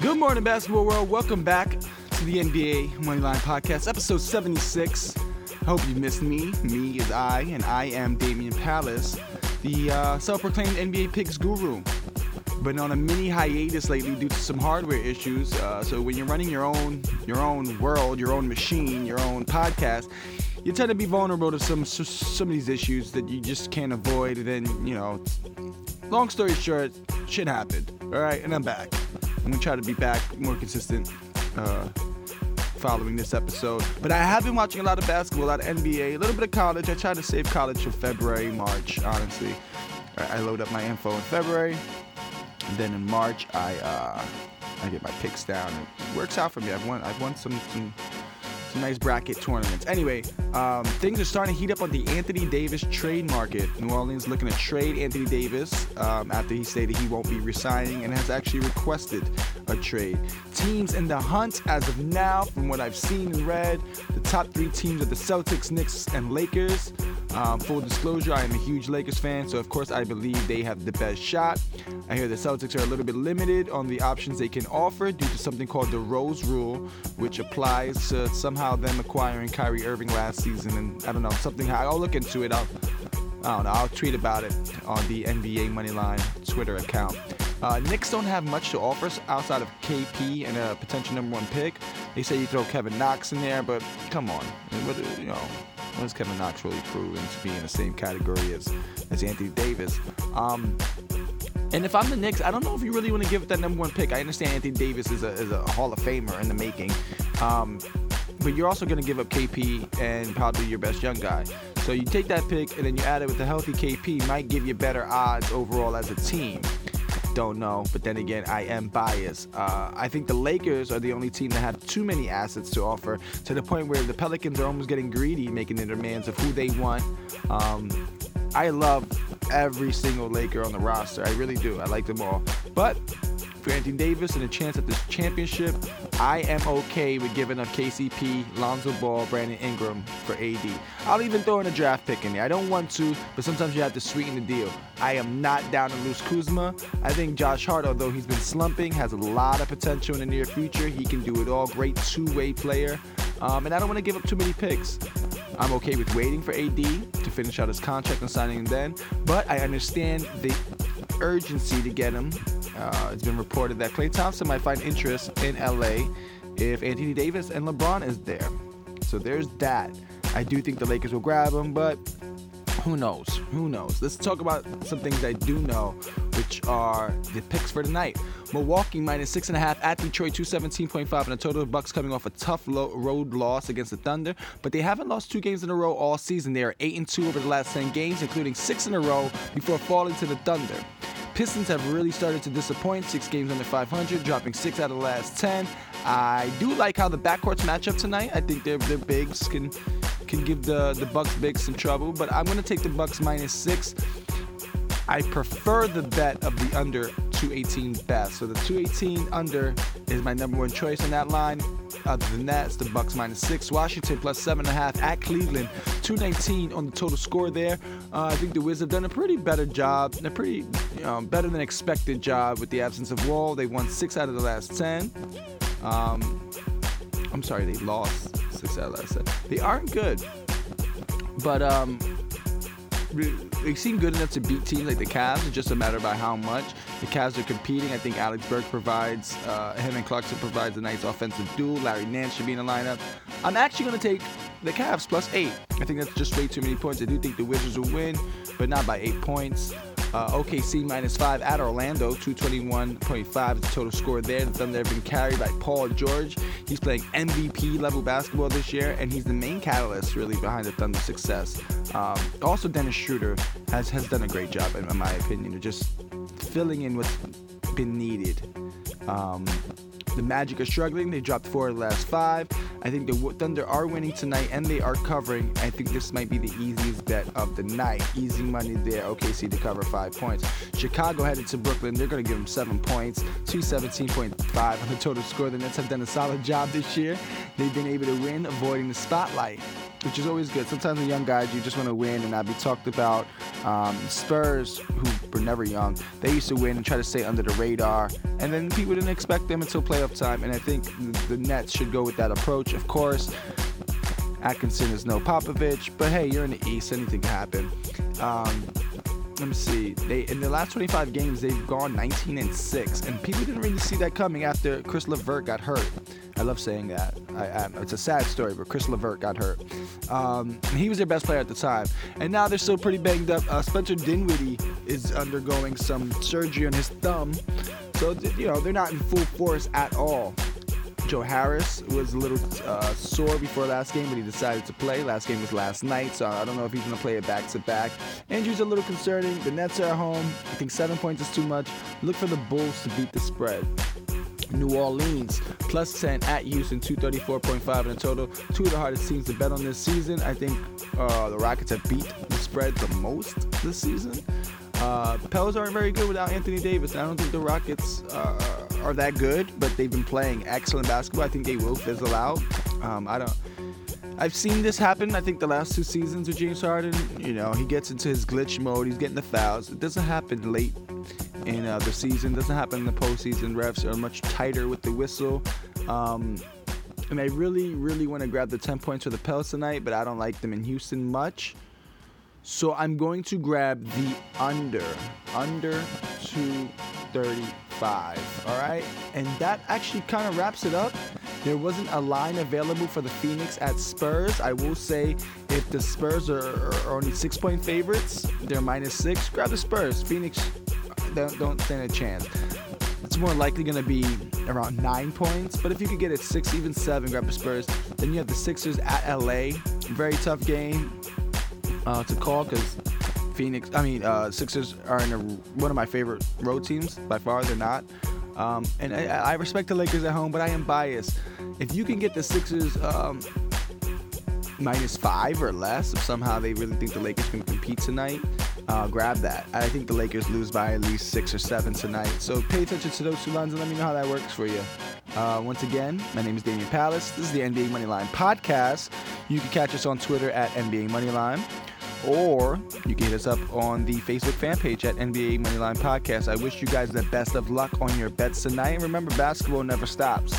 Good morning, basketball world. Welcome back to the NBA Moneyline Podcast, episode 76. I Hope you missed me. Me is I, and I am Damian Palace, the uh, self-proclaimed NBA picks guru. Been on a mini hiatus lately due to some hardware issues. Uh, so when you're running your own your own world, your own machine, your own podcast, you tend to be vulnerable to some some of these issues that you just can't avoid. And then you know, long story short, shit happened. All right, and I'm back. I'm gonna try to be back more consistent. Uh, following this episode. But I have been watching a lot of basketball, a lot of NBA, a little bit of college. I try to save college for February, March, honestly. I load up my info in February. And then in March, I uh, I get my picks down. It works out for me. I've won I've won some some some nice bracket tournaments. Anyway, um, things are starting to heat up on the Anthony Davis trade market. New Orleans looking to trade Anthony Davis um, after he stated he won't be resigning and has actually requested a trade. Teams in the hunt as of now, from what I've seen and read, the top three teams are the Celtics, Knicks, and Lakers. Um, full disclosure, I am a huge Lakers fan, so of course I believe they have the best shot. I hear the Celtics are a little bit limited on the options they can offer due to something called the Rose Rule, which applies to somehow them acquiring Kyrie Irving last season. And I don't know, something, I'll look into it. I'll, I don't know, I'll tweet about it on the NBA Moneyline Twitter account. Uh, Knicks don't have much to offer outside of KP and a potential number one pick. They say you throw Kevin Knox in there, but come on, you know, has Kevin Knox really proven to be in the same category as, as Anthony Davis? Um, and if I'm the Knicks, I don't know if you really want to give it that number one pick. I understand Anthony Davis is a, is a Hall of Famer in the making. Um, but you're also going to give up KP and probably your best young guy. So you take that pick and then you add it with a healthy KP, might give you better odds overall as a team. Don't know, but then again, I am biased. Uh, I think the Lakers are the only team that have too many assets to offer to the point where the Pelicans are almost getting greedy, making their demands of who they want. Um, I love every single Laker on the roster. I really do. I like them all. But for Anthony Davis and a chance at this championship, I am okay with giving up KCP, Lonzo Ball, Brandon Ingram for AD. I'll even throw in a draft pick in there. I don't want to, but sometimes you have to sweeten the deal. I am not down to lose Kuzma. I think Josh Hart, although he's been slumping, has a lot of potential in the near future. He can do it all. Great two-way player. Um, and I don't want to give up too many picks. I'm okay with waiting for AD to finish out his contract and signing him then, but I understand the urgency to get him. Uh, it's been reported that Klay Thompson might find interest in LA if Anthony Davis and LeBron is there. So there's that. I do think the Lakers will grab him, but who knows? Who knows? Let's talk about some things I do know, which are the picks for tonight. Milwaukee minus six and a half at Detroit, 217.5, and a total of Bucks coming off a tough road loss against the Thunder. But they haven't lost two games in a row all season. They are eight and two over the last 10 games, including six in a row before falling to the Thunder. Pistons have really started to disappoint. Six games under 500, dropping six out of the last 10. I do like how the backcourts match up tonight. I think their their bigs can can give the the Bucks bigs some trouble, but I'm gonna take the Bucks minus six. I prefer the bet of the under 218 best. So the 218 under is my number one choice on that line. Other than that, it's the Bucks minus six. Washington plus seven and a half at Cleveland. 219 on the total score there. Uh, I think the Wizards have done a pretty better job. A pretty know, better than expected job with the absence of Wall. They won six out of the last 10. Um, I'm sorry, they lost six out of the last 10. They aren't good. But um, they seem good enough to beat teams like the Cavs. It's just a matter about how much. The Cavs are competing. I think Alex Burks provides, uh, him and Clarkson provides a nice offensive duel. Larry Nance should be in the lineup. I'm actually going to take the Cavs plus eight. I think that's just way too many points. I do think the Wizards will win, but not by eight points. Uh, OKC minus five at Orlando, 221.5 is the total score there. The Thunder have been carried by Paul George. He's playing MVP level basketball this year, and he's the main catalyst really behind the Thunder's success. Um, also, Dennis Schroeder has, has done a great job, in, in my opinion, of just filling in what's been needed. Um, the Magic are struggling. They dropped four of the last five. I think the Thunder are winning tonight and they are covering. I think this might be the easiest bet of the night. Easy money there. OKC to cover five points. Chicago headed to Brooklyn. They're going to give them seven points. 217.5 on the total score. The Nets have done a solid job this year. They've been able to win, avoiding the spotlight. which is always good. Sometimes with young guys, you just want to win and not be talked about. Um, Spurs, who never young, they used to win and try to stay under the radar, and then people didn't expect them until playoff time. And I think the, Nets should go with that approach. Of course, Atkinson is no Popovich, but hey, you're in the East, anything can happen. Um, let me see. They in the last 25 games they've gone 19 and six, and people didn't really see that coming after Caris LeVert got hurt. I love saying that. I, I, it's a sad story, but Caris LeVert got hurt. Um, he was their best player at the time, and now they're still pretty banged up. Uh, Spencer Dinwiddie is undergoing some surgery on his thumb, so you know they're not in full force at all. Joe Harris was a little uh, sore before last game, but he decided to play. Last game was last night, so I don't know if he's going to play it back to back. Injuries a little concerning. The Nets are at home. I think seven points is too much. Look for the Bulls to beat the spread. New Orleans plus 10 at Houston, 234.5 in a total. Two of the hardest teams to bet on this season. I think uh, the Rockets have beat the spread the most this season. Uh, Pels aren't very good without Anthony Davis. I don't think the Rockets uh, are that good, but they've been playing excellent basketball. I think they will fizzle out. Um, I don't. I've seen this happen. I think the last two seasons with James Harden. You know, he gets into his glitch mode. He's getting the fouls. It doesn't happen late in uh, the season. It doesn't happen in the postseason. Refs are much tighter with the whistle. Um, and I really, really want to grab the 10 points for the Pels tonight, but I don't like them in Houston much. So I'm going to grab the under, under 235. All right. And that actually kind of wraps it up. There wasn't a line available for the Phoenix at Spurs. I will say if the Spurs are, are only six point favorites, they're minus six, grab the Spurs. Phoenix don't, don't stand a chance. It's more likely going to be around nine points, but if you could get it six, even seven, grab the Spurs. Then you have the Sixers at LA. Very tough game uh, to call because Phoenix, I mean, uh, Sixers are in a, one of my favorite road teams by far. They're not. Um, and I, I, respect the Lakers at home, but I am biased. If you can get the Sixers um, minus five or less, if somehow they really think the Lakers can compete tonight, uh, grab that. I think the Lakers lose by at least six or seven tonight. So pay attention to those two lines and let me know how that works for you. Uh, once again, my name is Damian Palace. This is the NBA Moneyline podcast. You can catch us on Twitter at NBA Moneyline or you can hit us up on the Facebook fan page at NBA Moneyline Podcast. I wish you guys the best of luck on your bets tonight. And remember, basketball never stops.